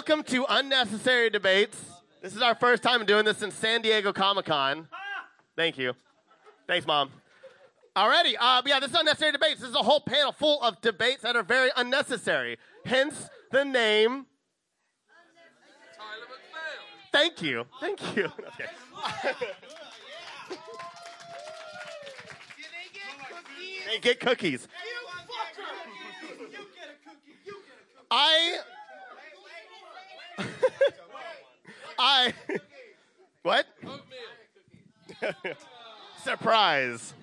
Welcome to Unnecessary Debates. This is our first time doing this in San Diego Comic Con. Thank you. Thanks, Mom. Alrighty, uh, yeah, this is Unnecessary Debates. This is a whole panel full of debates that are very unnecessary. Hence the name. Thank you. Thank you. Okay. They get cookies. I. I. What? Surprise.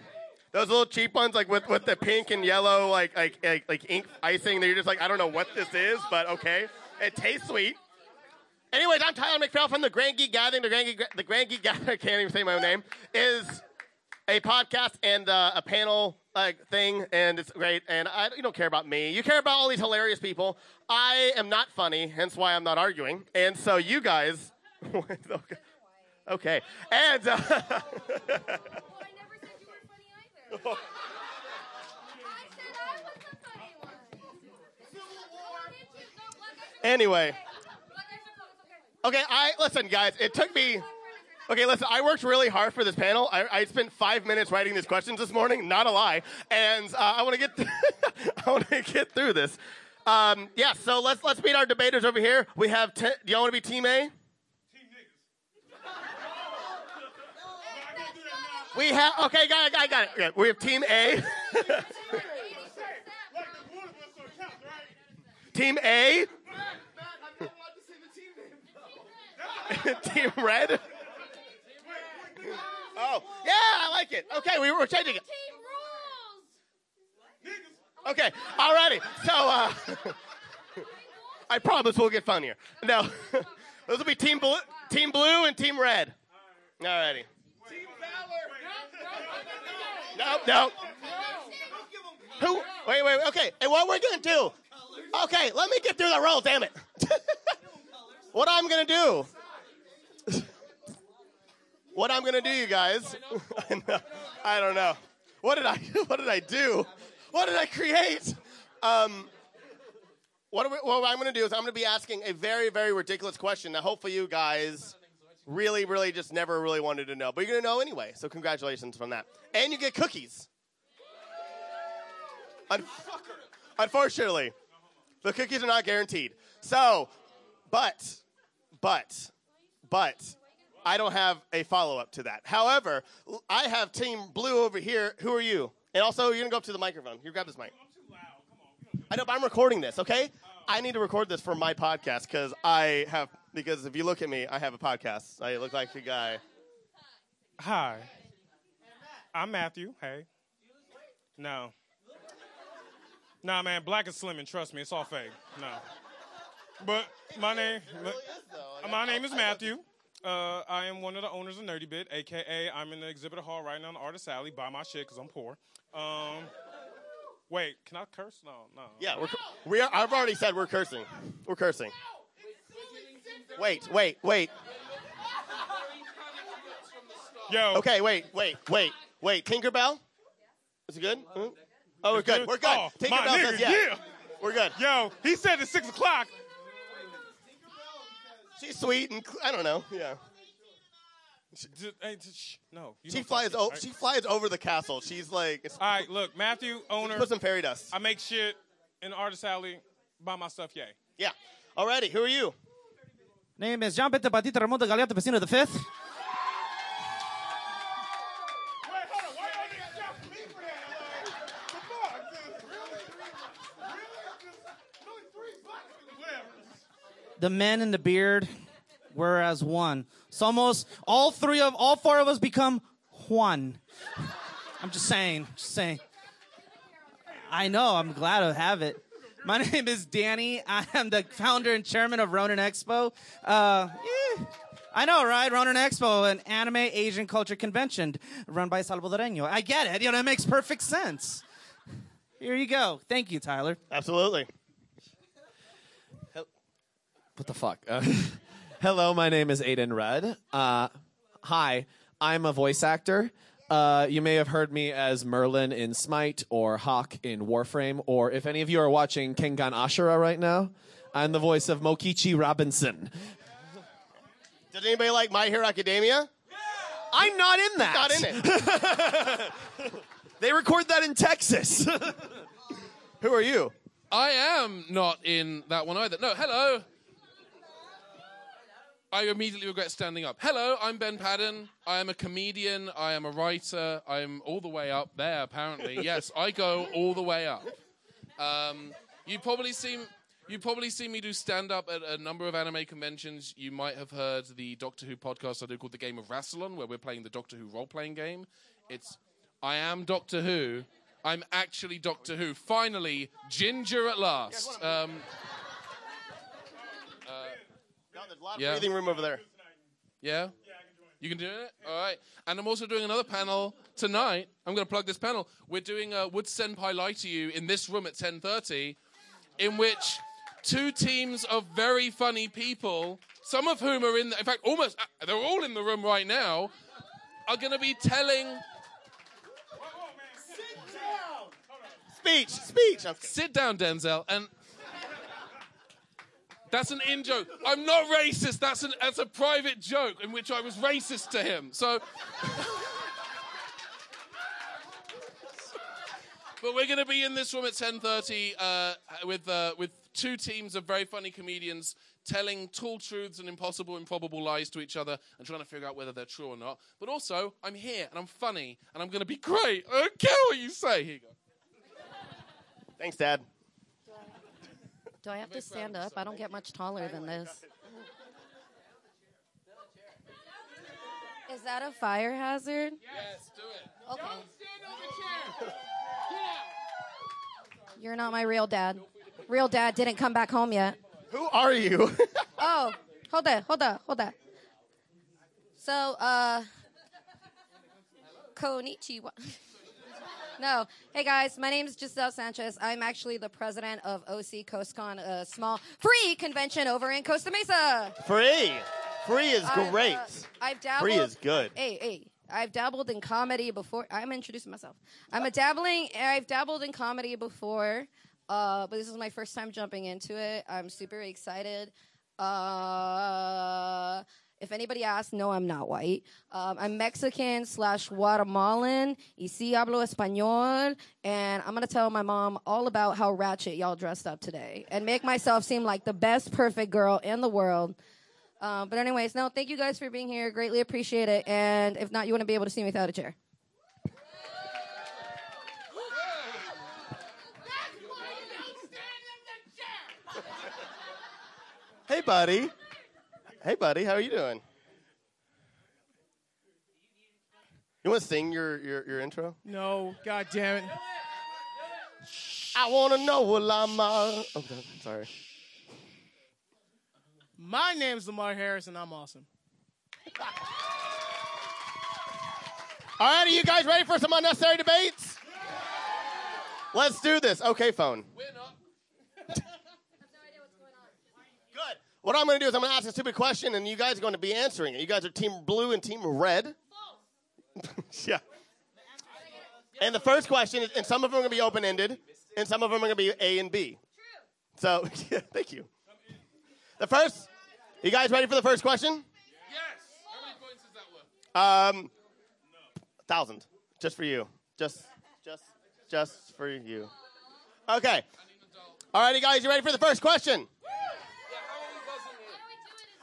Those little cheap ones, like with, with the pink and yellow, like, like like like ink icing. That you're just like, I don't know what this is, but okay, it tastes sweet. Anyways, I'm Tyler McPhail from the Grand Geek Gathering. The Grand Geek, the Grand Geek Gathering, I can't even say my own name, is a podcast and uh, a panel like thing, and it's great. And I, you don't care about me. You care about all these hilarious people. I am not funny, hence why I'm not arguing. And so you guys, okay. okay, and. Uh, I said I was a funny one. Anyway. Okay, I listen, guys. It took me. Okay, listen. I worked really hard for this panel. I, I spent five minutes writing these questions this morning. Not a lie. And uh, I want to get. I want to get through this. Um, yeah. So let's let's meet our debaters over here. We have. Te- do y'all want to be Team A? Team niggas. we have okay, got it, got it, got it. Okay, we have Team A. team A. team Red. Oh, yeah, I like it. Okay, we were changing it. Okay, alrighty. So, uh, I promise we'll get funnier. No, those will be Team Blue, Team Blue, and Team Red. Alrighty. Team Valor. No, no. Who? Wait, wait. Okay. And what we're gonna do? Okay, let me get through the roll. Damn it. what I'm gonna do? What I'm gonna do, you guys? I don't know. What did I? What did I do? What did I create? Um, what, we, what I'm gonna do is I'm gonna be asking a very, very ridiculous question that hopefully you guys really, really just never really wanted to know. But you're to know anyway, so congratulations from that. And you get cookies. Un- unfortunately, the cookies are not guaranteed. So, but, but, but, I don't have a follow up to that. However, I have Team Blue over here. Who are you? And also, you're going to go up to the microphone. You grab this mic. I know, but I'm recording this, okay? Oh. I need to record this for my podcast because I have because if you look at me, I have a podcast. I look like a guy. Hi. I'm Matthew. Hey. No. Nah, man, black is slimming. Trust me, it's all fake. No. But my name, my name is Matthew. Uh, I am one of the owners of Nerdy Bit, aka I'm in the exhibit hall right now in the Artist Alley. Buy my shit because I'm poor. Um, wait, can I curse? No, no. Yeah, we're, we are, I've already said we're cursing. We're cursing. Wait, wait, wait. Yo. Okay, wait, wait, wait, wait. Tinkerbell? Is it good? Hmm? Oh, we're good. We're good. Oh, Tinkerbell nigga, says yeah. yeah. We're good. Yo, he said it's six o'clock. She's sweet and cl- I don't know. Yeah. D- hey, d- shh, No. She flies. O- to- she flies over the castle. She's like. It's, All right, look, Matthew, owner. put some fairy dust. I make shit in the Artist Alley. Buy my stuff, yay. Yeah. Alrighty. Who are you? Name is John Peter Batista Ramon de Galeata Vecino the Fifth. The men in the beard were as one. So almost all three of all four of us become one. I'm just saying, just saying. I know, I'm glad to have it. My name is Danny. I am the founder and chairman of Ronin Expo. Uh, yeah. I know, right? Ronin Expo, an anime Asian culture convention run by Salvadoreño. I get it. You know, it makes perfect sense. Here you go. Thank you, Tyler. Absolutely. What the fuck? Uh, hello, my name is Aiden Rudd. Uh, hi, I'm a voice actor. Uh, you may have heard me as Merlin in Smite or Hawk in Warframe, or if any of you are watching Kengan Ashura right now, I'm the voice of Mokichi Robinson. Does anybody like My Hero Academia? I'm not in that. Not in it. They record that in Texas. Who are you? I am not in that one either. No, hello. I immediately regret standing up. Hello, I'm Ben Padden. I am a comedian. I am a writer. I'm all the way up there, apparently. Yes, I go all the way up. Um, you probably seen you probably seen me do stand up at a number of anime conventions. You might have heard the Doctor Who podcast I do called The Game of Rassilon, where we're playing the Doctor Who role playing game. It's I am Doctor Who. I'm actually Doctor Who. Finally, Ginger at last. Um, No, there's a lot of Yeah. breathing room over there. yeah? You can do it? All right. And I'm also doing another panel tonight. I'm going to plug this panel. We're doing a Would Senpai Lie to You in this room at 10.30, in which two teams of very funny people, some of whom are in, the, in fact, almost, uh, they're all in the room right now, are going to be telling, Speech, speech. I'm sit down, Denzel, and that's an in joke. I'm not racist. That's an that's a private joke in which I was racist to him. So, but we're going to be in this room at 10:30 uh, with uh, with two teams of very funny comedians telling tall truths and impossible, improbable lies to each other and trying to figure out whether they're true or not. But also, I'm here and I'm funny and I'm going to be great. I don't care what you say. Here you go. Thanks, Dad. Do I have to stand up? I don't get much taller than this. Is that a fire hazard? Yes, do it. Okay. Don't stand over chair. Yeah. You're not my real dad. Real dad didn't come back home yet. Who are you? Oh, hold on, hold on, hold on. So, uh, konnichiwa. No, hey guys, my name is Giselle Sanchez. I'm actually the president of OC CoastCon, a small free convention over in Costa Mesa. Free. Free is I've, uh, great. I've dabbled. Free is good. Hey, hey. I've dabbled in comedy before. I'm introducing myself. I'm a dabbling. I've dabbled in comedy before, uh, but this is my first time jumping into it. I'm super excited. Uh, if anybody asks, no, I'm not white. Um, I'm Mexican slash Guatemalan. Y si hablo español. And I'm gonna tell my mom all about how ratchet y'all dressed up today, and make myself seem like the best perfect girl in the world. Um, but anyways, no, thank you guys for being here. Greatly appreciate it. And if not, you wouldn't be able to see me without a chair. Hey, buddy. Hey, buddy. How are you doing? You want to sing your, your, your intro? No, god damn it. I want to know what I'm. Uh... Okay, sorry. My name's Lamar Harris and I'm awesome. All right, are you guys ready for some unnecessary debates? Let's do this. Okay, phone. We're not. Good. What I'm going to do is I'm going to ask a stupid question, and you guys are going to be answering it. You guys are team blue and team red. yeah. And the first question is, and some of them are going to be open ended, and some of them are going to be A and B. So, yeah, thank you. The first, you guys ready for the first question? Yes. How many points is that worth? Um, thousand, just for you, just, just, just for you. Okay. All righty, guys, you ready for the first question?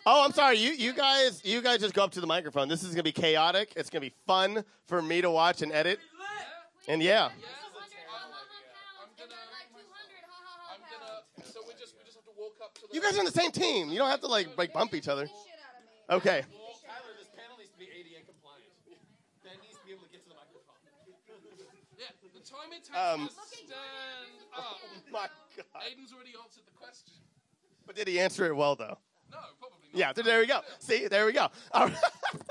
Oh, I'm sorry. You you guys you guys just go up to the microphone. This is gonna be chaotic. It's gonna be fun for me to watch and edit. And yeah. I'm gonna. I'm gonna. So we just we just have to walk up to the. You guys are on the same team. You don't have to like like bump each other. Okay. Tyler, this panel needs to be ADA compliant. Ben needs to be able to get to the microphone. Yeah. The time it takes Um, stand up. Oh my god. Aiden's already answered the question. But did he answer it well though? No, probably not. Yeah, there we go. See, there we go.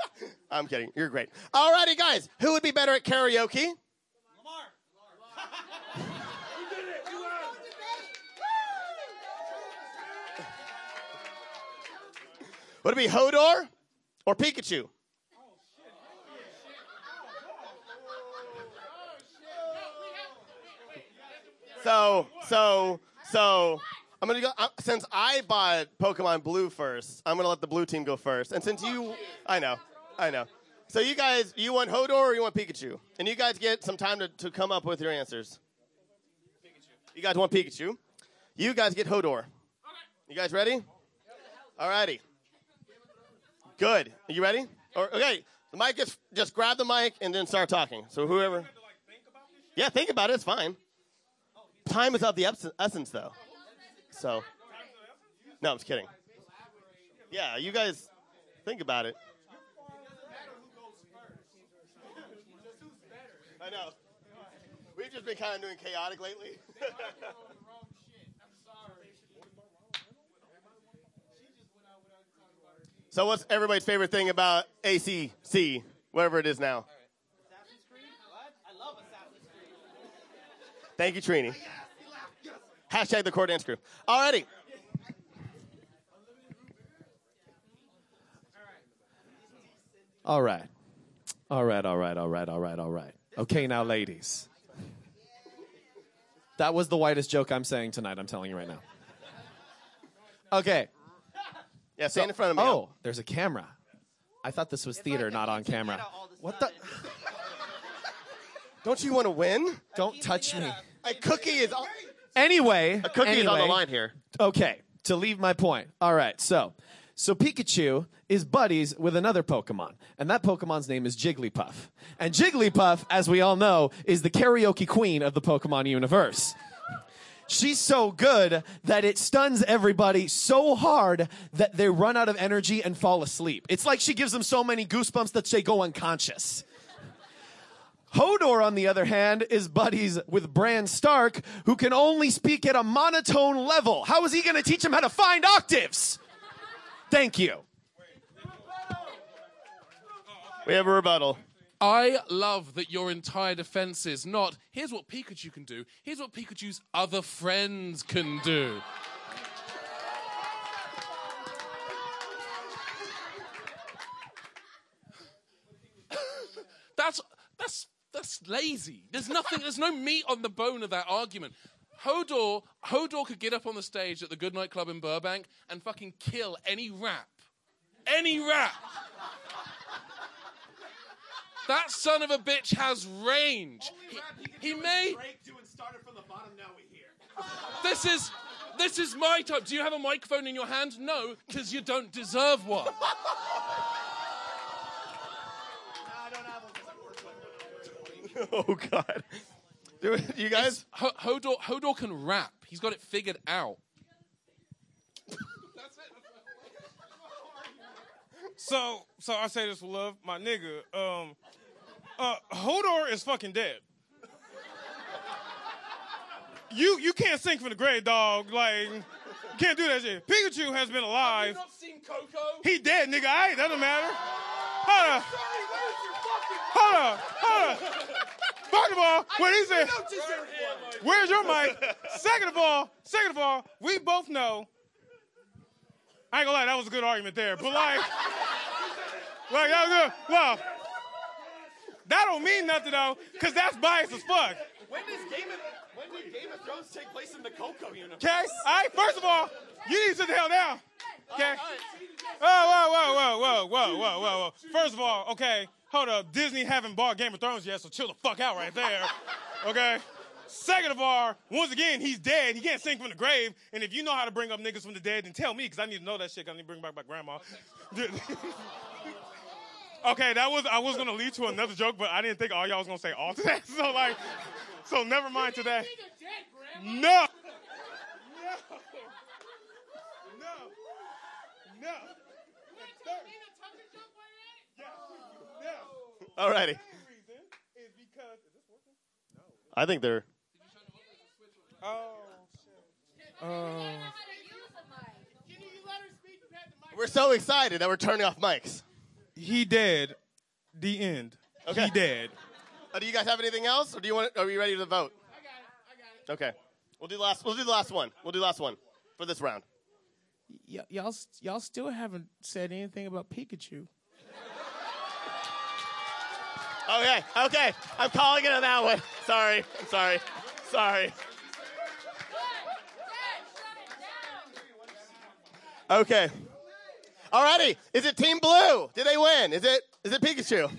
I'm kidding. You're great. All righty, guys. Who would be better at karaoke? Lamar. Lamar. you did it. You won. Would it be Hodor or Pikachu? Oh, so, so, so. I'm gonna go. Uh, since I bought Pokemon Blue first, I'm gonna let the blue team go first. And since you, I know, I know. So you guys, you want Hodor or you want Pikachu? And you guys get some time to, to come up with your answers. You guys want Pikachu? You guys get Hodor. You guys ready? Alrighty. Good. Are you ready? Or, okay. The mic is just grab the mic and then start talking. So whoever. Yeah, think about it. It's fine. Time is of the essence, though. So. No, I'm just kidding. Yeah, you guys think about it. I know. We've just been kind of doing chaotic lately. so, what's everybody's favorite thing about ACC, whatever it is now? Thank you, Trini. Hashtag the core dance crew. Alrighty. All right. All right, all right, all right, all right, all right. Okay, now, ladies. That was the whitest joke I'm saying tonight, I'm telling you right now. Okay. Yeah, stand in front of me. Oh, there's a camera. I thought this was theater, not on camera. What the? Don't you want to win? Don't touch me. A cookie is on, Anyway, a cookie is on the line here. Okay, to leave my point. All right, so so Pikachu is buddies with another Pokemon, and that Pokemon's name is Jigglypuff. And Jigglypuff, as we all know, is the karaoke queen of the Pokemon universe. She's so good that it stuns everybody so hard that they run out of energy and fall asleep. It's like she gives them so many goosebumps that they go unconscious. Hodor, on the other hand, is buddies with Bran Stark, who can only speak at a monotone level. How is he going to teach him how to find octaves? Thank you. We have a rebuttal. I love that your entire defense is not, here's what Pikachu can do, here's what Pikachu's other friends can do. that's that's that's lazy. There's nothing there's no meat on the bone of that argument. Hodor Hodor could get up on the stage at the Goodnight Club in Burbank and fucking kill any rap. Any rap. That son of a bitch has range. He, he may. This is this is my time. Do you have a microphone in your hand? No, because you don't deserve one. Oh God. Do you guys? Ho- Hodor, Hodor can rap. He's got it figured out. That's it. So, so I say this with love, my nigga. Um, uh, Hodor is fucking dead. You you can't sing from the grave, dog. Like, can't do that shit. Pikachu has been alive. seen Coco? He dead, nigga. I ain't. That don't matter. Hold up. Hold up. Hold up. First of all, when he said, "Where's your mic?" Second of all, second of all, we both know. I ain't gonna lie, that was a good argument there, but like, like that was good. Well, that don't mean nothing though, cause that's biased as fuck. When does Game of, when did Game of Thrones take place in the Coco universe? Okay? All right, first of all, you need to sit the hell down. Okay? Whoa, whoa, whoa, whoa, whoa, whoa, whoa, whoa, whoa. First of all, okay, hold up. Disney haven't bought Game of Thrones yet, so chill the fuck out right there. Okay? Second of all, once again, he's dead. He can't sing from the grave. And if you know how to bring up niggas from the dead, then tell me, because I need to know that shit. I need to bring back my grandma. okay, that was I was gonna lead to another joke, but I didn't think all y'all was gonna say all to that. So like, so never mind today. No. No. No. No. Alrighty. reason is because is this working? I think they're. Oh shit. Oh. We're so excited that we're turning off mics. He dead. The end. Okay. He dead. Uh, do you guys have anything else, or do you want? Are we ready to vote? I got it. I got it. Okay. We'll do the last. We'll do the last one. We'll do the last one for this round y- y'all y'all still haven't said anything about Pikachu. Okay, okay. I'm calling it on that one. Sorry, sorry, sorry. Okay. Alrighty. Is it Team Blue? Did they win? Is it is it Pikachu?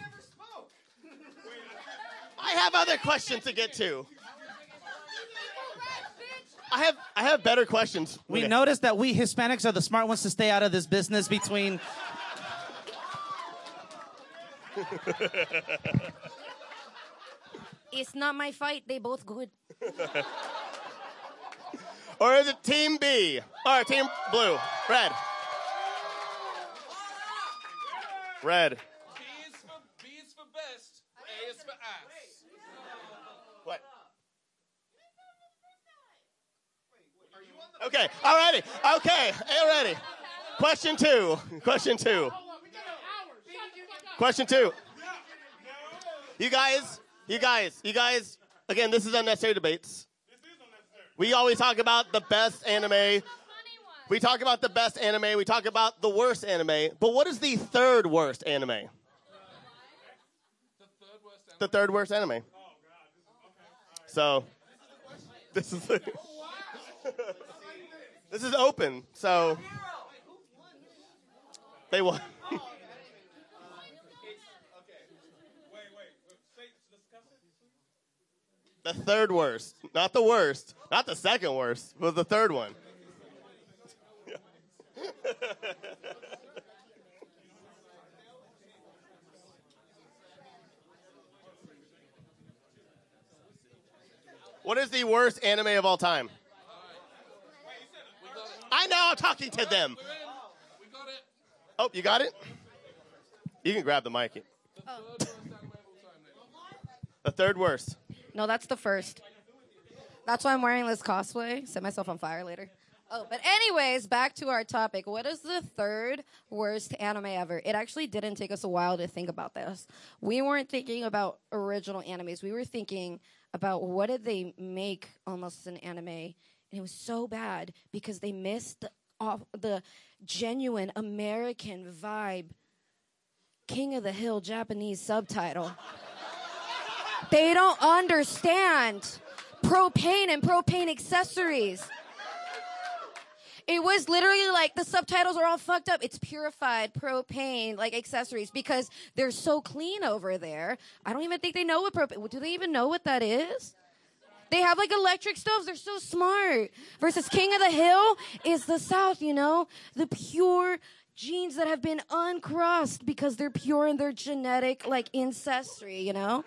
I have other questions to get to. I have I have better questions. We Okay. noticed that we Hispanics are the smart ones to stay out of this business between. It's not my fight. They both good. Or is it Team B? Or Team Blue? Red. Red. B is for, B is for best, A is for ass. What? Okay, alrighty. Okay, alrighty. Question two. Question two. Question two. You guys, you guys, you guys, again, this is unnecessary debates. We always talk about the best anime. We talk about the best anime. We talk about the worst anime. But what is the third worst anime? The third worst anime. Oh god. So, this is this is open. So they won. the third worst, not the worst, not the second worst, but the third one. What is the worst anime of all time? I know I'm talking to them. Oh, you got it? You can grab the mic. The third worst. No, that's the first. That's why I'm wearing this cosplay. Set myself on fire later. Oh, but anyways, back to our topic. What is the third worst anime ever? It actually didn't take us a while to think about this. We weren't thinking about original animes. We were thinking about what did they make almost an anime, and it was so bad because they missed the, off the genuine American vibe. King of the Hill Japanese subtitle. They don't understand propane and propane accessories. It was literally like the subtitles are all fucked up. It's purified propane, like accessories, because they're so clean over there. I don't even think they know what propane. Do they even know what that is? They have like electric stoves. They're so smart. Versus King of the Hill is the South, you know, the pure genes that have been uncrossed because they're pure in their genetic like ancestry, you know.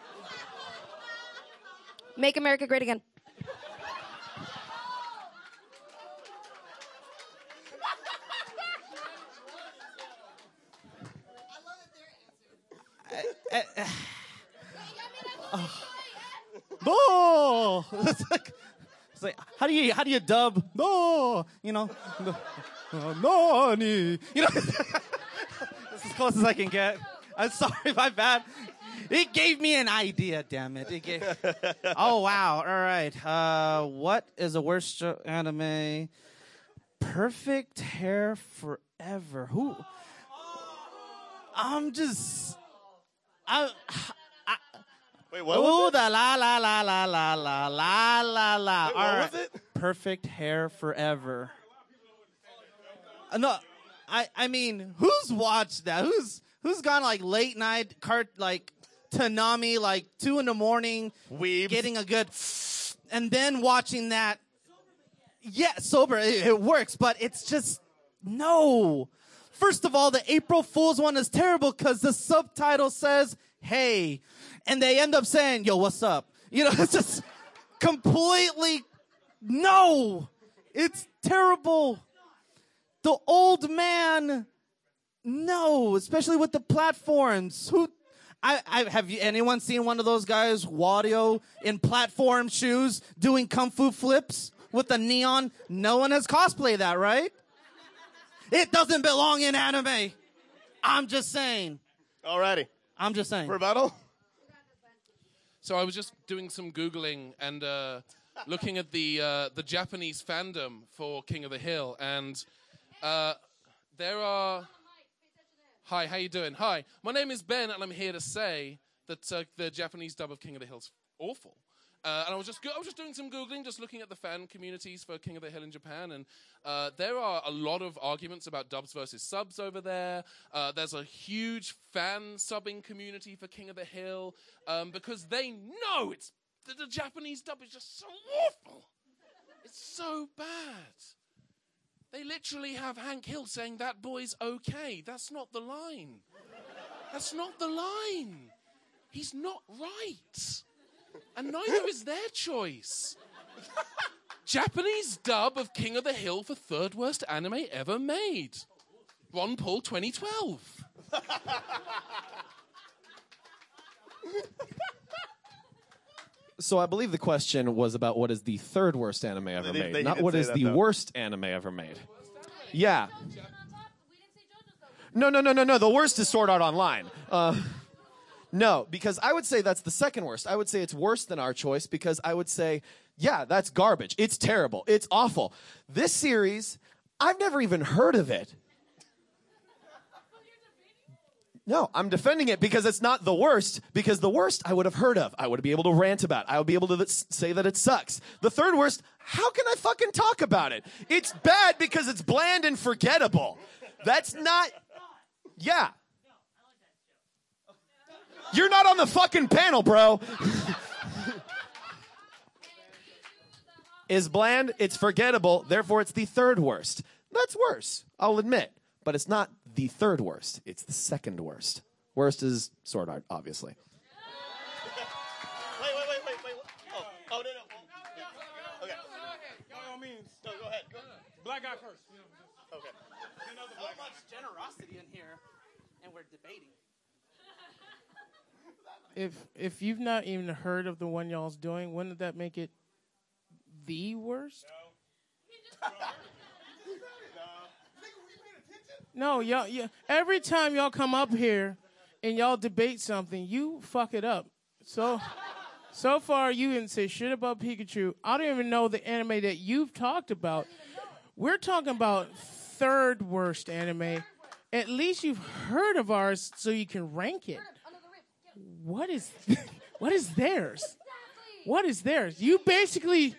Make America great again. No, it's like, it's like how do you how do you dub no? You know, no, no, you know. That's as close as I can get. I'm sorry, my bad. It gave me an idea. Damn it! It gave. Oh wow! All right. Uh, what is the worst anime? Perfect hair forever. Who? I'm just. I. Wait, what Ooh, the la la la la la la la la la. Wait, what right. was it? Perfect hair forever. Uh, no, I I mean, who's watched that? Who's who's gone like late night cart like Toonami like two in the morning, Weebs. getting a good, and then watching that. Yeah, sober it, it works, but it's just no. First of all, the April Fool's one is terrible because the subtitle says "Hey," and they end up saying "Yo, what's up?" You know, it's just completely no. It's terrible. The old man, no, especially with the platforms. Who, I, I have you anyone seen one of those guys, Wadio, in platform shoes doing kung fu flips with the neon? No one has cosplayed that, right? It doesn't belong in anime. I'm just saying. Alrighty. I'm just saying. Rebuttal? So I was just doing some googling and uh, looking at the uh, the Japanese fandom for King of the Hill, and uh, there are. Hi, how you doing? Hi, my name is Ben, and I'm here to say that uh, the Japanese dub of King of the Hill's awful. Uh, and I was just go- I was just doing some googling, just looking at the fan communities for King of the Hill in Japan, and uh, there are a lot of arguments about dubs versus subs over there. Uh, there's a huge fan subbing community for King of the Hill um, because they know it's the, the Japanese dub is just so awful. It's so bad. They literally have Hank Hill saying that boy's okay. That's not the line. That's not the line. He's not right. And neither is their choice. Japanese dub of King of the Hill for third worst anime ever made. Ron Paul 2012. So I believe the question was about what is the third worst anime ever They- made, they not did what say is that, the though. worst anime ever made. Yeah. No, no, no, no, no. The worst is Sword Art Online. Uh, no, because I would say that's the second worst. I would say it's worse than our choice because I would say, yeah, that's garbage. It's terrible. It's awful. This series, I've never even heard of it. No, I'm defending it because it's not the worst. Because the worst I would have heard of. I would be able to rant about. I would be able to say that it sucks. The third worst, how can I fucking talk about it? It's bad because it's bland and forgettable. That's not. Yeah. You're not on the fucking panel, bro. is bland, it's forgettable, therefore it's the third worst. That's worse, I'll admit. But it's not the third worst, it's the second worst. Worst is Sword Art, obviously. Wait, wait, wait, wait, wait. Oh, oh no, no. Okay. By all means, No, go ahead. Go. black guy first. Okay. So much generosity in here, and we're debating. If if you've not even heard of the one y'all's doing, wouldn't that make it the worst? No, y'all, yeah. Every time y'all come up here and y'all debate something, you fuck it up. So, so far you didn't say shit about Pikachu. I don't even know the anime that you've talked about. We're talking about third worst anime. At least you've heard of ours, so you can rank it. What is, what is theirs? What is theirs? You basically.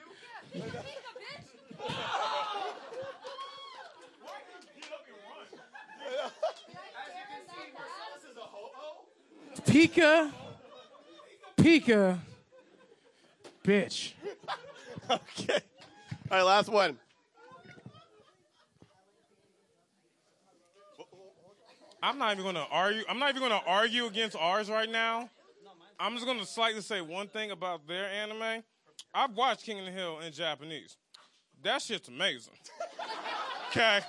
Pika. Pika. Bitch. Okay. All right, last one. I'm not even gonna argue. I'm not even gonna argue against ours right now. I'm just gonna slightly say one thing about their anime. I've watched King of the Hill in Japanese. That shit's amazing. Okay.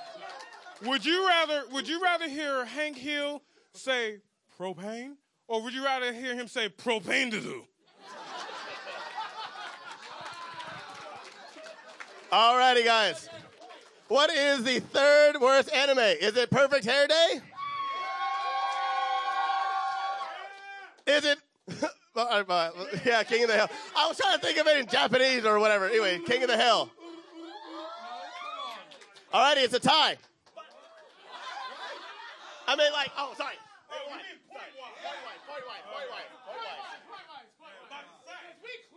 Would you rather would you rather hear Hank Hill say propane? Or would you rather hear him say propane to do? Alrighty, guys. What is the third worst anime? Is it Perfect Hair Day? Is it? Yeah, King of the Hill. I was trying to think of it in Japanese or whatever. Anyway, King of the Hill. Alrighty, it's a tie. I mean, like, oh, sorry.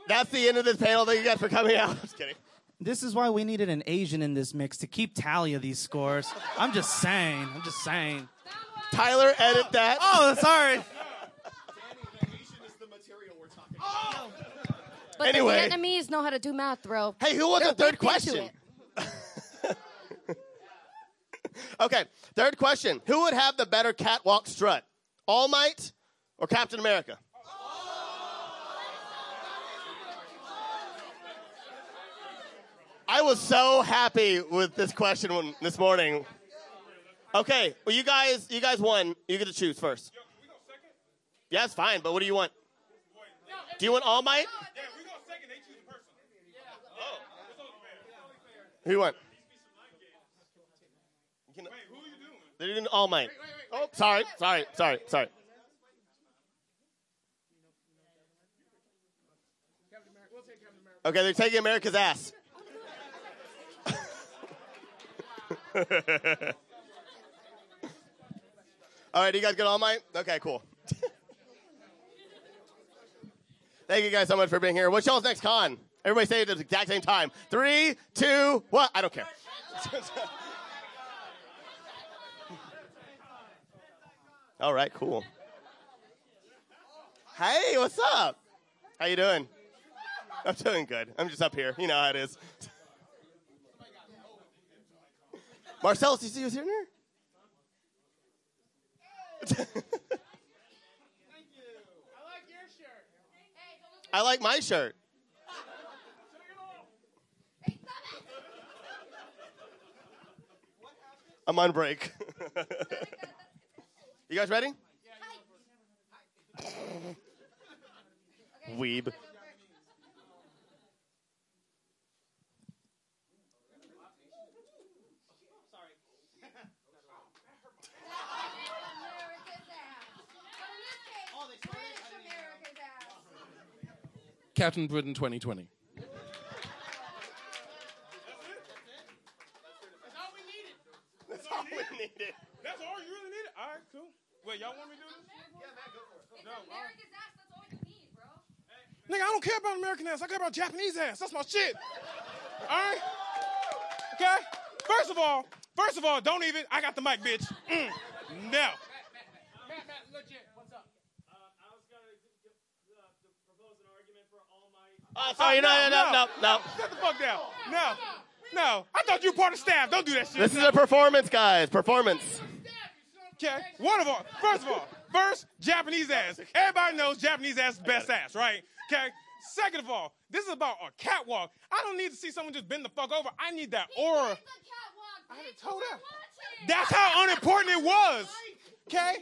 That's the end of this panel. Thank you guys for coming out. Just kidding. This is why we needed an Asian in this mix to keep tally of these scores. I'm just saying. I'm just saying. Tyler, edit that. Oh, sorry. But Anyway. the Vietnamese know how to do math, bro. Hey, who wants They're a third question? Okay, third question. Who would have the better catwalk strut? All Might or Captain America? I was so happy with this question when, this morning. Okay, well you guys, you guys won. You get to choose first. Yeah, it's fine. But what do you want? Do you want All Might? Who you want? You can- They're doing All Might. Oh, sorry, sorry, sorry, sorry. Okay, they're taking America's ass. All right, you guys got All Might? Okay, cool. Thank you guys so much for being here. What's y'all's next con? Everybody say it at the exact same time. Three, two, what? I don't care. All right, cool. Hey, what's up? How you doing? I'm doing good. I'm just up here. You know how it is. Marcellus, you see who's in here? I like your shirt. I like my shirt. I'm on break. you guys ready? Weeb. Captain Britain 2020. All we needed. That's all you really needed? All right, cool. Wait, y'all want me to do this? Yeah, man, go for it. No, all right. Nigga, I don't care about American ass. I care about Japanese ass. That's my shit. All right? Okay? First of all, first of all, don't even. I got the mic, bitch. Mm. No. Matt, Matt, legit. What's up? Uh, sorry, oh, sorry, no, no, no, no, no. Shut the fuck down. No. No. I thought you were part of staff. Don't do that shit. This is a performance, guys. Performance. Okay. One of all. First of all, first Japanese ass. Everybody knows Japanese ass is best ass, right? Okay. Second of all, this is about a catwalk. I don't need to see someone just bend the fuck over. I need that aura. I done told her. That's how unimportant it was. Okay.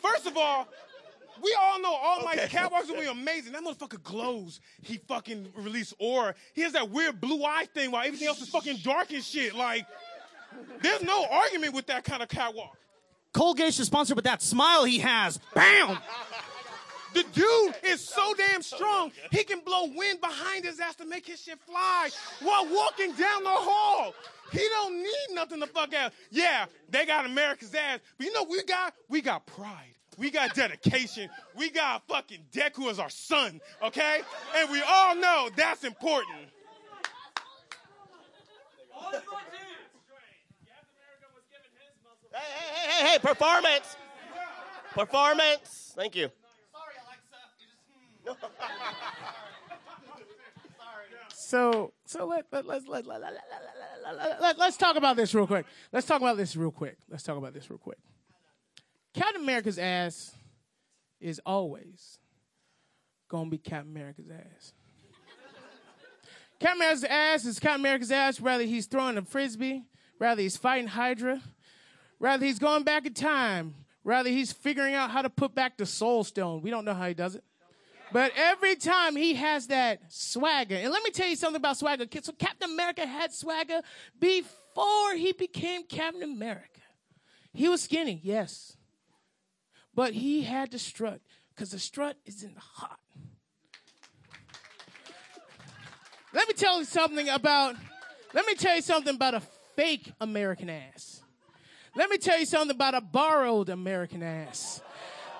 First of all, we all know All Might's Okay. catwalks will be amazing. That motherfucker glows. He fucking released aura. He has that weird blue eye thing while everything else is fucking dark and shit. Like, there's no argument with that kind of catwalk. Colgate should sponsor with that smile he has. Bam! The dude is so damn strong, he can blow wind behind his ass to make his shit fly while walking down the hall. He don't need nothing to fuck out. Yeah, they got America's ass, but you know what we got? We got pride. We got dedication. We got fucking Deku, who is our son, okay? And we all know that's important. Hey, hey, hey, hey, hey, performance. Performance. Thank you. Sorry, Alexa. So so let let let's let, let, let, let, let, let, let's talk about this real quick. Let's talk about this real quick. Let's talk about this real quick. Captain America's ass is always gonna be Captain America's ass. Captain America's ass is Captain America's ass, whether he's throwing a frisbee, rather he's fighting Hydra, rather he's going back in time, rather he's figuring out how to put back the Soul Stone. We don't know how he does it. But every time he has that swagger, and let me tell you something about swagger. So Captain America had swagger before he became Captain America. He was skinny, yes. But he had to strut, because the strut is in the heart. Let me tell you something about, let me tell you something about a fake American ass. Let me tell you something about a borrowed American ass.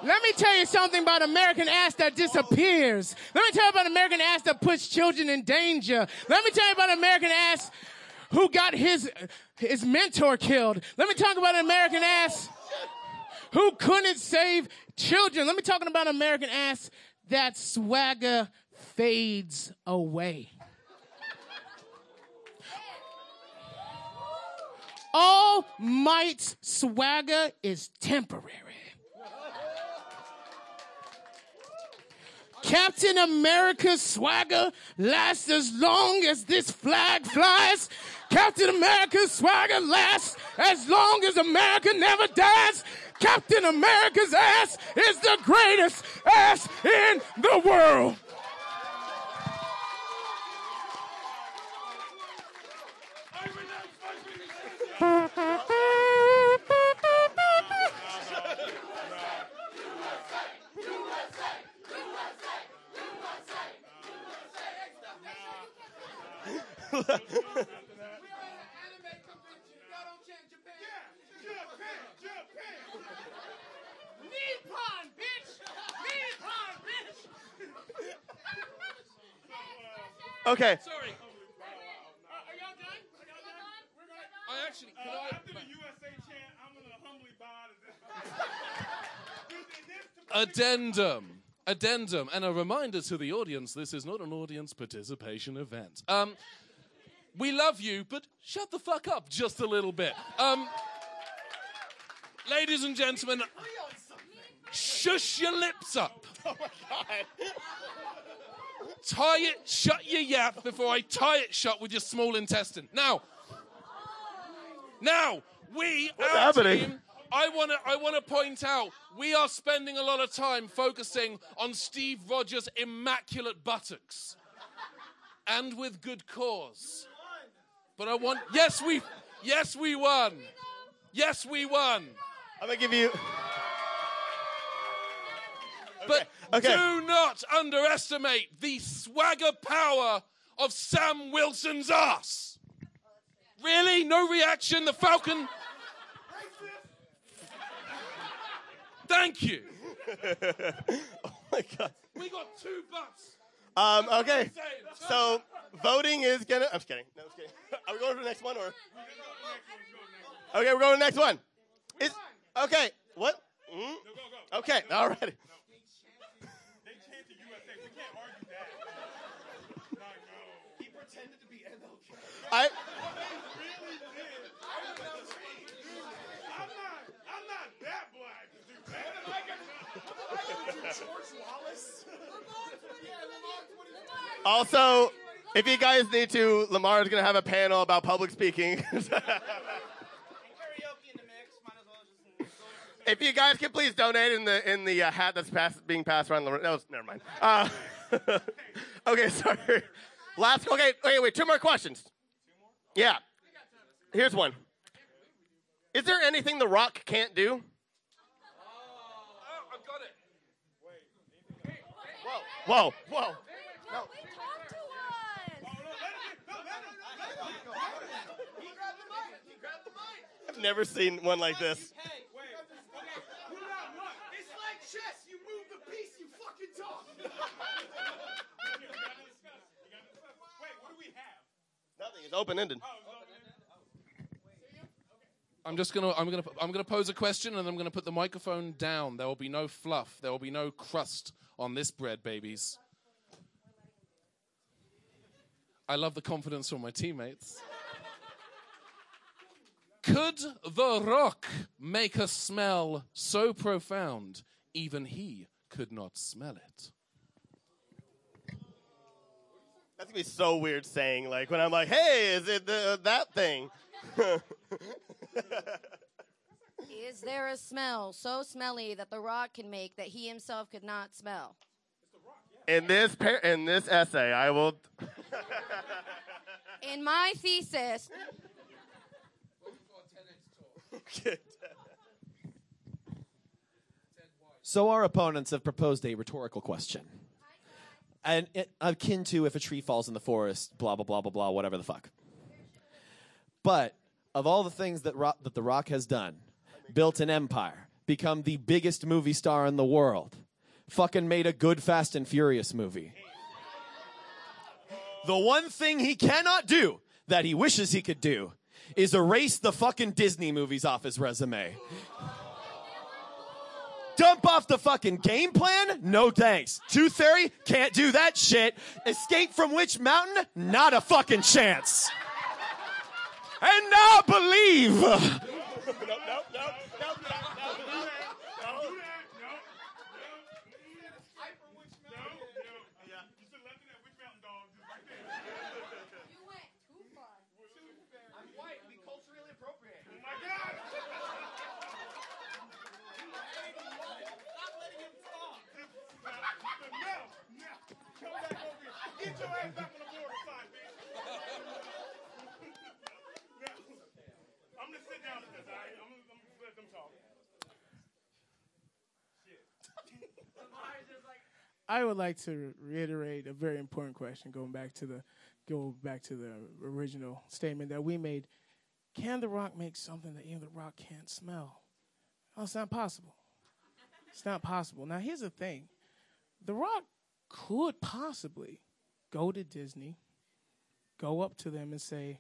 Let me tell you something about American ass that disappears. Let me tell you about American ass that puts children in danger. Let me tell you about American ass who got his his mentor killed. Let me talk about an American ass who couldn't save children. Let me talk about American ass that swagger fades away. All might's swagger is temporary. Captain America's swagger lasts as long as this flag flies. Captain America's swagger lasts as long as America never dies. Captain America's ass is the greatest ass in the world. Nippon, bitch! Nippon, bitch! Okay. Sorry. I actually. Can I, After the USA chant, I'm gonna humbly bow to this. Addendum. Addendum. And a reminder to the audience this is not an audience participation event. Um, we love you, but shut the fuck up just a little bit. Um, ladies and gentlemen, shush your lips up. Tie it, shut your yap before I tie it shut with your small intestine. Now, now, we, What's our happening? team, I want to I want to point out we are spending a lot of time focusing on Steve Rogers' immaculate buttocks, and with good cause. But I want yes we yes we won, yes we won. I'm gonna give you. Okay. do not underestimate the swagger power of Sam Wilson's ass. Really? No reaction? The Falcon. Thank you. oh my god. We got two butts. Um. Okay. So voting is gonna. I'm just kidding. No, I'm just kidding. Are we going to the next one or? Okay, we're going to the next one. Is okay. What? Mm? Okay. All right. They chant the USA. We can't argue that. No, no. He pretended to be MLK. I. Really did. I'm not. I'm not that black. to do that. George Wallace. Also, if you guys need to, Lamar is gonna have a panel about public speaking. if you guys could please donate in the in the uh, hat that's pass, being passed around was never mind. Uh, okay, sorry. Last. Okay, wait, wait. Two more questions. Yeah. Here's one. Is there anything The Rock can't do? Oh, I got it. Whoa, whoa. Whoa. I've never seen one like this. It's like chess. You move the piece, you fucking talk. Wait, what do we have? Nothing. It's open ended. I'm just gonna I'm gonna I'm gonna pose a question and I'm gonna put the microphone down. There will be no fluff. There will be no crust on this bread, babies. I love the confidence from my teammates. Could The Rock make a smell so profound even he could not smell it? That's gonna be so weird saying like when I'm like, "Hey, is it the, uh, that thing?" Is there a smell so smelly that The Rock can make that he himself could not smell? in this par- in this essay, I will. In my thesis, So our opponents have proposed a rhetorical question. And it, akin to if a tree falls in the forest, blah blah blah blah blah, whatever the fuck. But of all the things that that The Rock has done, built an empire, become the biggest movie star in the world, fucking made a good Fast and Furious movie. The one thing he cannot do that he wishes he could do is erase the fucking Disney movies off his resume. Dump off the fucking game plan? No thanks. Tooth Fairy? Can't do that shit. Escape from Witch Mountain? Not a fucking chance. And now believe. nope, nope, nope, nope, nope, nope, nope. Get your ass back on the border side, bitch. Now, I'm gonna sit down with this, all right? I'm gonna, I'm gonna let them talk. I would like to reiterate a very important question, going back to the go back to the original statement that we made. Can the rock make something that even the rock can't smell? Oh, it's not possible. It's not possible. Now here's the thing. The Rock could possibly go to Disney go up to them and say,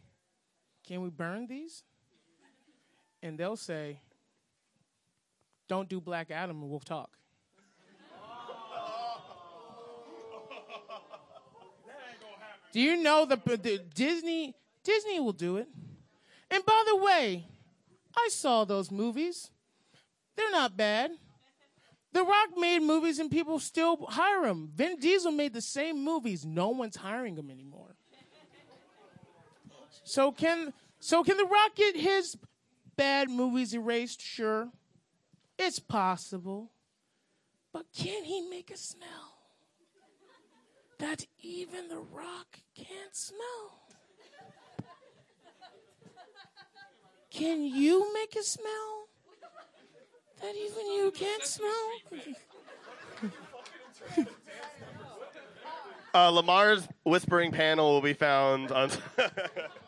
Can we burn these? And they'll say, Don't do Black Adam and we'll talk. Do you know the, the Disney Disney will do it? And by the way, I saw those movies. They're not bad. The Rock made movies and people still hire him. Vin Diesel made the same movies. No one's hiring him anymore. So can so can The Rock get his bad movies erased? Sure. It's possible. But can he make a smell that even The Rock can't smell? Can you make a smell that even you can't smell? Uh, Lamar's whispering panel will be found on.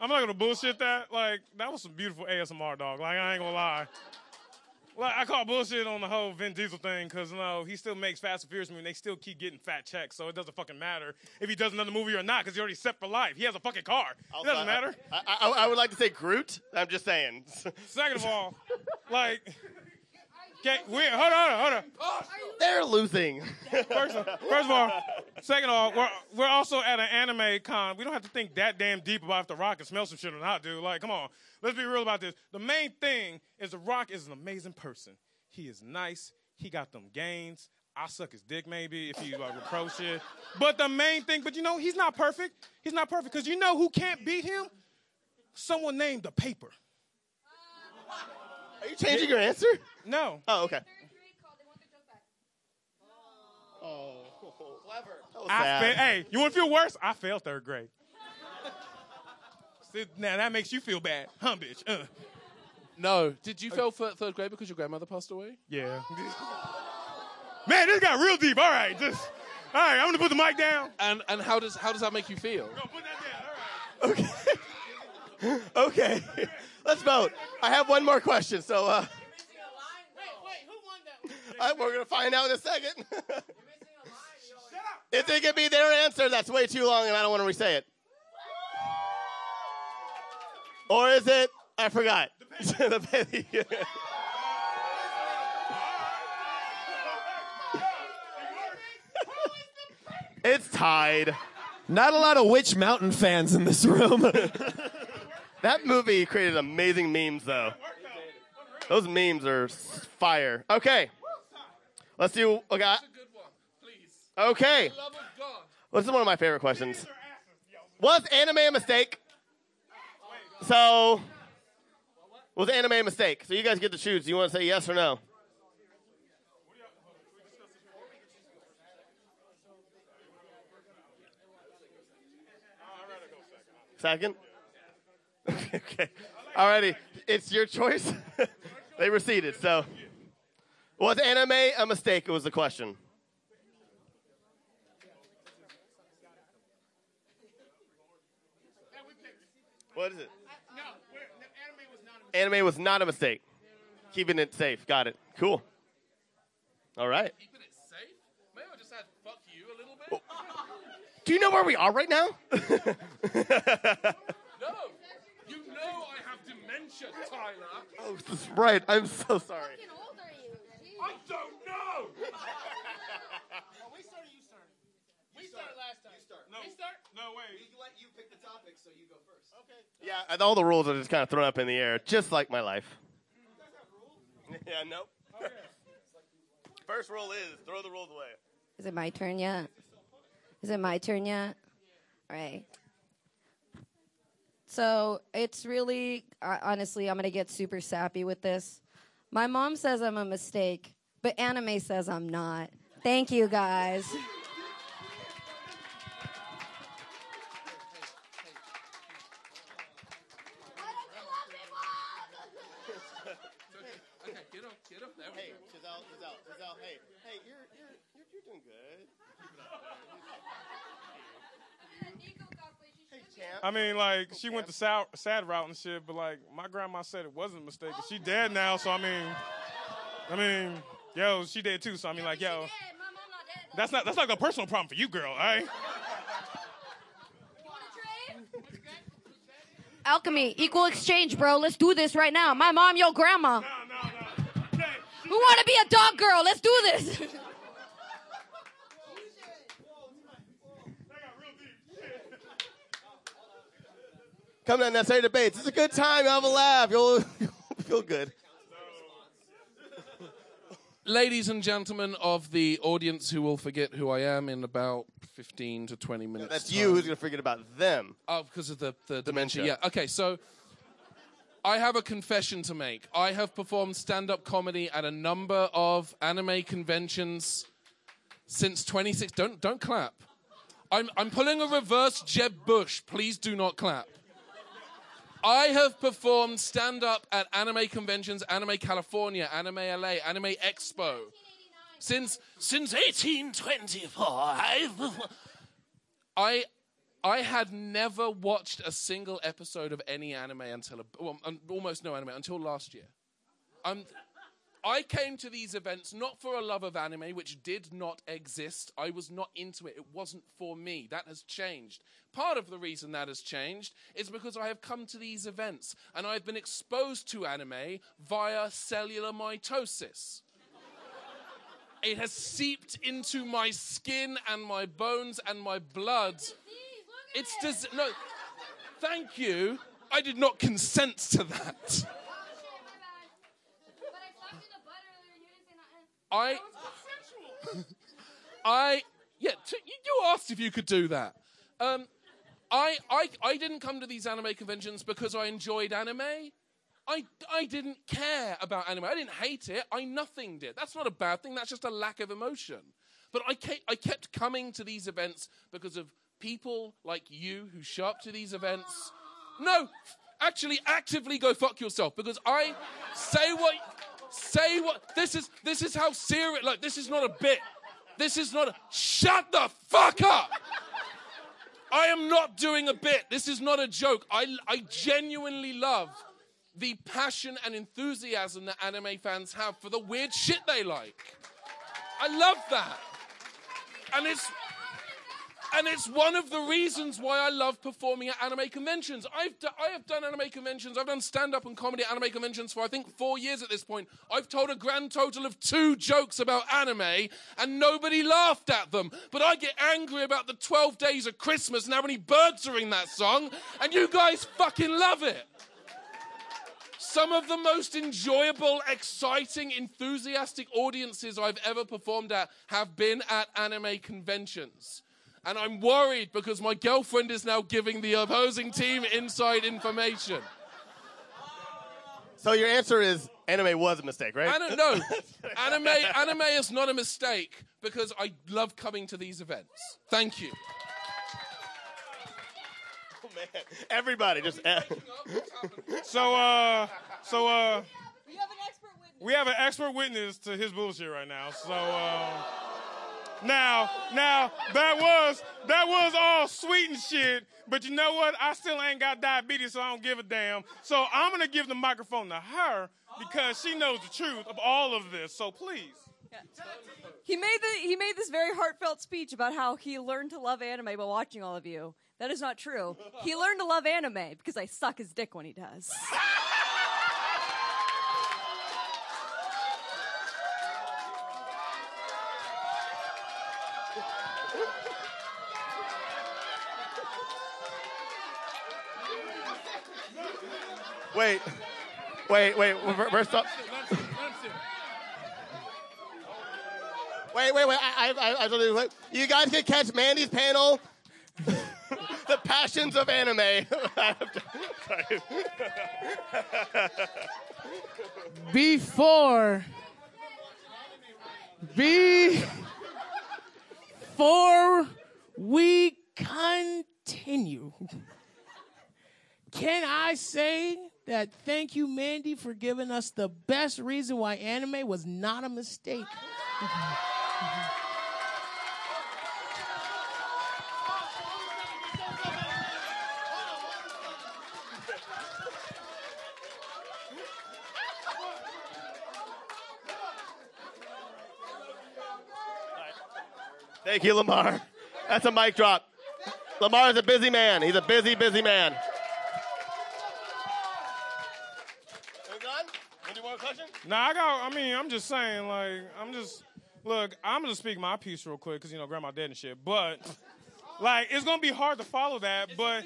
I'm not gonna bullshit that. Like that was some beautiful ASMR, dog. Like I ain't gonna lie. Like I call bullshit on the whole Vin Diesel thing because you know he still makes Fast and Furious movies. and They still keep getting fat checks, so it doesn't fucking matter if he does another movie or not because he already set for life. He has a fucking car. it doesn't matter. I, I, I would like to say Groot. I'm just saying. Second of all, like, okay, wait, hold on, hold on. They're losing. First of, first of all, second of all, we're, we're also at an anime con. We don't have to think that damn deep about if The Rock can smell some shit or not, dude. Like, come on. Let's be real about this. The main thing is The Rock is an amazing person. He is nice. He got them gains. I suck his dick maybe if he like reproach shit. But the main thing, but you know, he's not perfect. He's not perfect because you know who can't beat him? Someone named the paper. Are you changing your answer? No. Oh, okay. Oh, clever. That was I sad. fa- hey, you want to feel worse? I failed third grade. See, now that makes you feel bad, huh, bitch? Uh. No. Did you fail th- third grade because your grandmother passed away? Yeah. Man, this got real deep. All right, just all right. I'm gonna put the mic down. And and how does how does that make you feel? No, put that down. All right. Okay. okay. Let's vote. I have one more question, so uh, we're gonna find out in a second. if they give me their answer, that's way too long, and I don't want to re-say it. Or is it? I forgot. The penny. it's tied. Not a lot of Witch Mountain fans in this room. That movie created amazing memes, though. Those memes are fire. Okay, let's do. Okay, That's a good one, please. okay. God. This is one of my favorite questions. Was anime a mistake? So, was anime a mistake? So you guys get to choose. Do you want to say yes or no? Second? okay. Alrighty. It's your choice. they receded. So, was anime a mistake? It was the question. What is it? Anime was not a mistake. Keeping it safe. Got it. Cool. All right. Keeping it safe. Maybe I just had fuck you a little bit. Do you know where we are right now? No. You know I have dementia, Tyler. oh, that's right. I'm so sorry. I don't know. we started, you started. We started last time. You start. No, We start? no way. let you pick the topic, so you go first. Okay. Yeah, and all the rules are just kind of thrown up in the air, just like my life. yeah, nope. First rule is throw the rules away. Is it my turn yet? Is it my turn yet? All right. So it's really, uh, honestly, I'm going to get super sappy with this. My mom says I'm a mistake, but anime says I'm not. Thank you, guys. I mean, like she went the sad, sad route and shit, but like my grandma said it wasn't a mistake. and She dead now, so I mean, I mean, yo, she did too. So I mean, like, yo, that's not that's not a personal problem for you, girl. All right. Alchemy, equal exchange, bro. Let's do this right now. My mom, your grandma. No, no, no. Hey, Who want to be a dog girl? Let's do this. Come to unnecessary debates. It's a good time. You'll have a laugh. You'll, you'll feel good. Ladies and gentlemen of the audience who will forget who I am in about 15 to 20 minutes. That's time. you who's going to forget about them. Oh, because of the, the dementia. Dementia. Yeah. Okay, so I have a confession to make. I have performed stand up comedy at a number of anime conventions since 26. Don't, don't clap. I'm, I'm pulling a reverse Jeb Bush. Please do not clap. I have performed stand up at anime conventions, Anime California, Anime LA, Anime Expo. Since since 1824. I've- I I had never watched a single episode of any anime until a, well, almost no anime until last year. Um, I came to these events not for a love of anime, which did not exist. I was not into it. It wasn't for me. That has changed. Part of the reason that has changed is because I have come to these events and I've been exposed to anime via cellular mitosis. It has seeped into my skin and my bones and my blood. It's dis- no. Thank you. I did not consent to that. I, I, yeah. T- you you asked if you could do that. Um, I, I, I didn't come to these anime conventions because I enjoyed anime. I, I didn't care about anime. I didn't hate it. I nothing did. That's not a bad thing. That's just a lack of emotion. But I kept, I kept coming to these events because of people like you who show up to these events. No, actually, actively go fuck yourself because I say what, say what. This is this is how serious. Like this is not a bit. This is not a. Shut the fuck up. I am not doing a bit. This is not a joke. I, I genuinely love the passion and enthusiasm that anime fans have for the weird shit they like. I love that. And it's and it's one of the reasons why I love performing at anime conventions. I've I have done anime conventions. I've done stand up and comedy at anime conventions for I think 4 years at this point. I've told a grand total of 2 jokes about anime and nobody laughed at them. But I get angry about the 12 days of Christmas and how many birds are in that song and you guys fucking love it. Some of the most enjoyable, exciting, enthusiastic audiences I've ever performed at have been at anime conventions. And I'm worried because my girlfriend is now giving the opposing team inside information. So your answer is anime was a mistake, right? I don't know. anime, anime is not a mistake because I love coming to these events. Thank you. Oh, man. Everybody just. So uh, so uh, We have an expert witness. we have an expert witness to his bullshit right now. So uh, now now that was that was all sweet and shit. But you know what? I still ain't got diabetes, so I don't give a damn. So I'm gonna give the microphone to her because she knows the truth of all of this. So please. He made the he made this very heartfelt speech about how he learned to love anime by watching all of you. That is not true. He learned to love anime because I suck his dick when he does. wait, wait, wait. First up. Wait, wait, wait. I, I, I, I. You guys can catch Mandy's panel. the passions of anime. Before. Before we continue, can I say that thank you, Mandy, for giving us the best reason why anime was not a mistake? Thank you, Lamar. That's a mic drop. Lamar is a busy man. He's a busy, busy man. Are we done? Any more questions? Nah, I got. I mean, I'm just saying. Like, I'm just. Look, I'm gonna speak my piece real quick because you know grandma dead and shit. But like, it's gonna be hard to follow that. But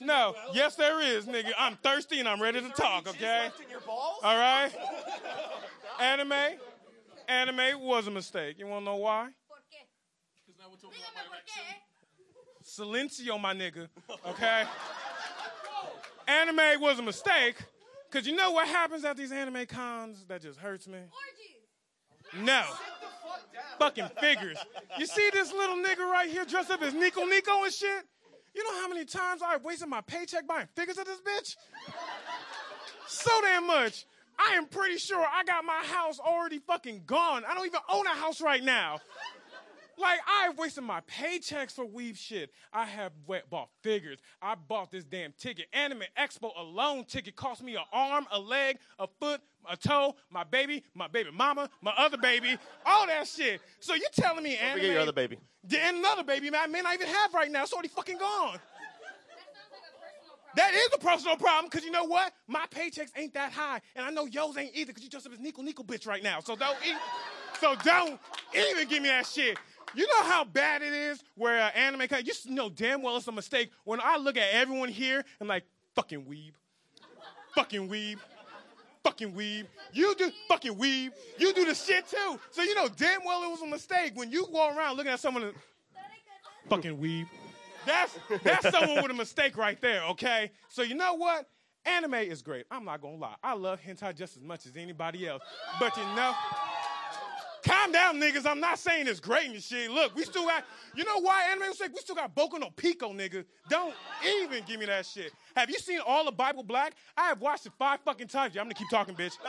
no, yes, there is, nigga. I'm thirsty and I'm ready to talk. Okay. All right. Anime, anime was a mistake. You wanna know why? Silencio, my nigga. Okay. anime was a mistake. Cause you know what happens at these anime cons that just hurts me? No. Fucking figures. You see this little nigga right here dressed up as Nico Nico and shit? You know how many times I wasted my paycheck buying figures of this bitch? So damn much. I am pretty sure I got my house already fucking gone. I don't even own a house right now. Like I've wasted my paychecks for weave shit. I have wet bought figures. I bought this damn ticket. Anime Expo alone ticket cost me an arm, a leg, a foot, a toe, my baby, my baby mama, my other baby, all that shit. So you telling me anime? Forget your other baby. And another baby, man, I may not even have right now. It's already fucking gone. That is a personal problem, because you know what? My paychecks ain't that high, and I know yours ain't either, because you just up as Nico Nico bitch right now. So don't so don't even give me that shit. You know how bad it is where uh, anime, you know damn well it's a mistake when I look at everyone here and like, fucking weeb, fucking weeb, fucking weeb. You do fucking weeb. You do the shit too. So you know damn well it was a mistake when you go around looking at someone. Fucking weeb. That's that's someone with a mistake right there. Okay. So you know what? Anime is great. I'm not gonna lie. I love hentai just as much as anybody else. But you know. Calm down, niggas. I'm not saying it's great and shit. Look, we still got, you know why anime was sick? We still got Boku no Pico, nigga. Don't even give me that shit. Have you seen all of Bible Black? I have watched it five fucking times. Yeah, I'm gonna keep talking, bitch.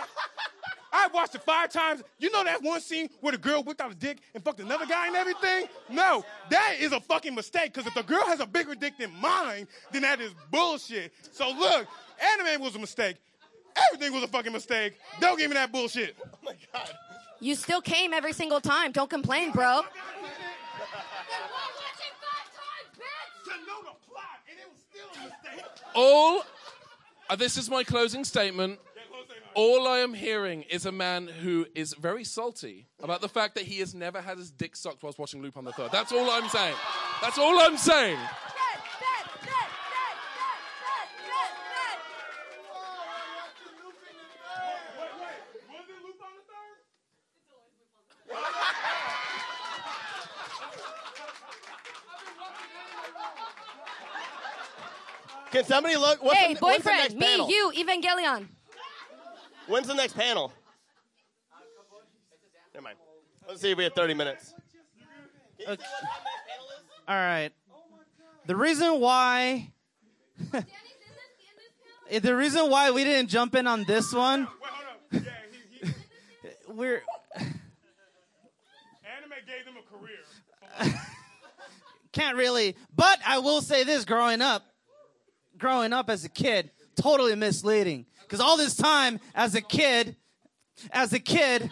I've watched it five times. You know that one scene where the girl whipped out a dick and fucked another guy and everything? No, that is a fucking mistake. Because if the girl has a bigger dick than mine, then that is bullshit. So look, anime was a mistake. Everything was a fucking mistake. Don't give me that bullshit. Oh my god. You still came every single time. Don't complain, bro. All. Uh, this is my closing statement. All I am hearing is a man who is very salty about the fact that he has never had his dick sucked whilst watching Lupin the Third. That's all I'm saying. That's all I'm saying. Can somebody look? What's hey, the, when's the next boyfriend, me, panel? you, Evangelion. When's the next panel? Never mind. Let's see if we have 30 minutes. Okay. All right. The reason why. the reason why we didn't jump in on this one. We're. Anime gave them a career. Can't really. But I will say this growing up, growing up as a kid, totally misleading. Because all this time, as a kid, as a kid,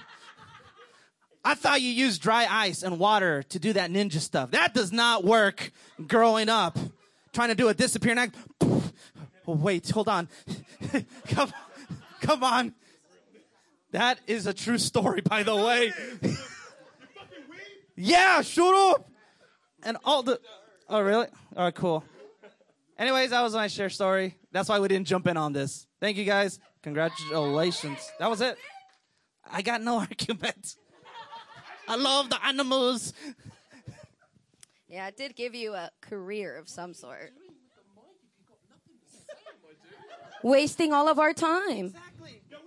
I thought you used dry ice and water to do that ninja stuff. That does not work growing up. Trying to do a disappearing act. Oh, wait, hold on. come, come on. That is a true story, by the way. yeah, shut up. And all the. Oh, really? All right, cool. Anyways, that was my share story. That's why we didn't jump in on this. Thank you guys. Congratulations. That was it. I got no argument. I love the animals. Yeah, it did give you a career of some sort. Wasting all of our time. Exactly. Yo,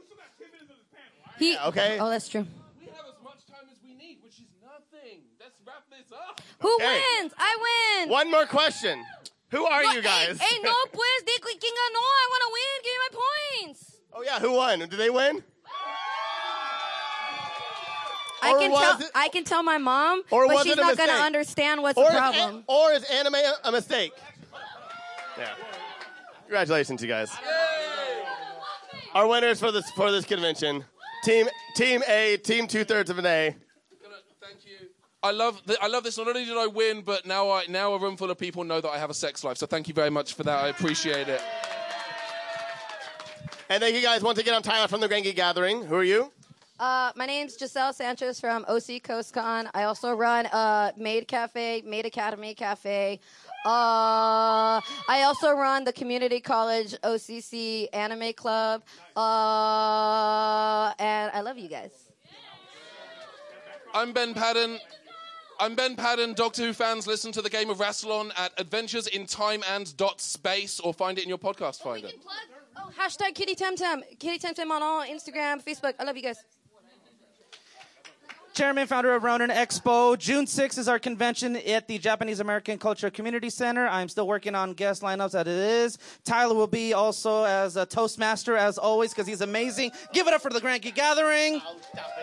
he, okay. Oh, that's true. We have as much time as we need, which is nothing. Let's wrap this up. Who Okay. wins? I win. One more question. Who are What? you guys? Hey, hey, no, pues, di que quién ganó. I want to win. Give me my points. Oh yeah, who won? Did they win? I can tell. it- I can tell my mom, Or but she's not gonna understand what's Or the problem. an- or is anime a, a mistake? Yeah. Congratulations, you guys. Our winners for this for this convention: Team Team A, Team Two Thirds of an A. Gonna- Thank you. I love th- I love this. Not only did I win, but now I now a room full of people know that I have a sex life. So thank you very much for that. I appreciate it. And thank you guys once again. I'm Tyler from the Grand Gathering. Who are you? Uh, my name's Giselle Sanchez from OC CoastCon. I also run uh, Maid Cafe, Maid Academy Cafe. Uh, I also run the Community College OCC Anime Club. Uh, and I love you guys. I'm Ben Padden. I'm Ben Padden. Doctor Who fans, listen to the game of Rassilon at Adventures in Time and Dot Space, or find it in your podcast finder. Oh, hashtag Kitty Temtem. Kitty Temtem on all Instagram, Facebook. I love you guys. Chairman, founder of Ronin Expo. June 6th is our convention at the Japanese American Cultural Community Center. I'm still working on guest lineups as it is. Tyler will be also as a Toastmaster as always because he's amazing. Give it up for the Grand Geek Gathering.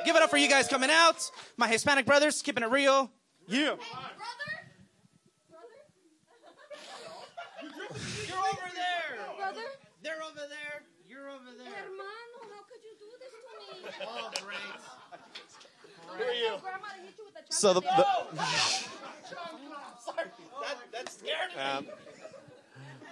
Give it up for you guys coming out. My Hispanic brothers, keeping it real. Yeah. You're over there. Brother? They're over there. You're over there. Hermano, how could you do this to me? Oh, great. Who are you? Grandma hit you with a So the, the Um,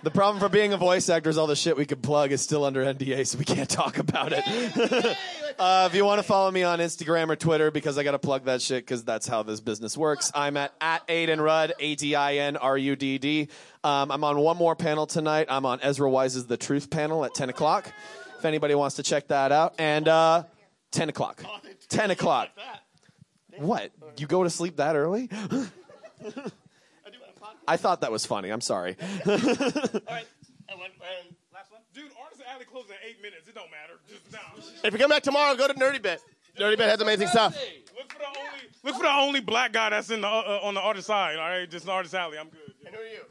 the problem for being a voice actor is all the shit we could plug is still under NDA, so we can't talk about it. uh, if you want to follow me on Instagram or Twitter, because I got to plug that shit, because that's how this business works. I'm at at Adin Rudd, A D I N R U D D. Um, I'm on one more panel tonight. I'm on Ezra Weisz's The Truth panel at 10 o'clock. If anybody wants to check that out, and uh, 10 o'clock. 10 o'clock. What? You go to sleep that early? I thought that was funny. I'm sorry. All right. And one, and last one. Dude, Artist Alley closes in eight minutes. It don't matter. Just now. If you come back tomorrow, go to Nerdy Bit. Nerdy Bit has amazing stuff. Look for the only look for the only black guy that's in the uh, on the other side. All right, just Artist Alley. I'm good. And who are you?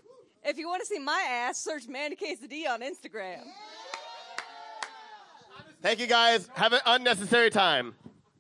If you want to see my ass, search Mandy Quesadilla on Instagram. Thank you guys. Have an unnecessary time.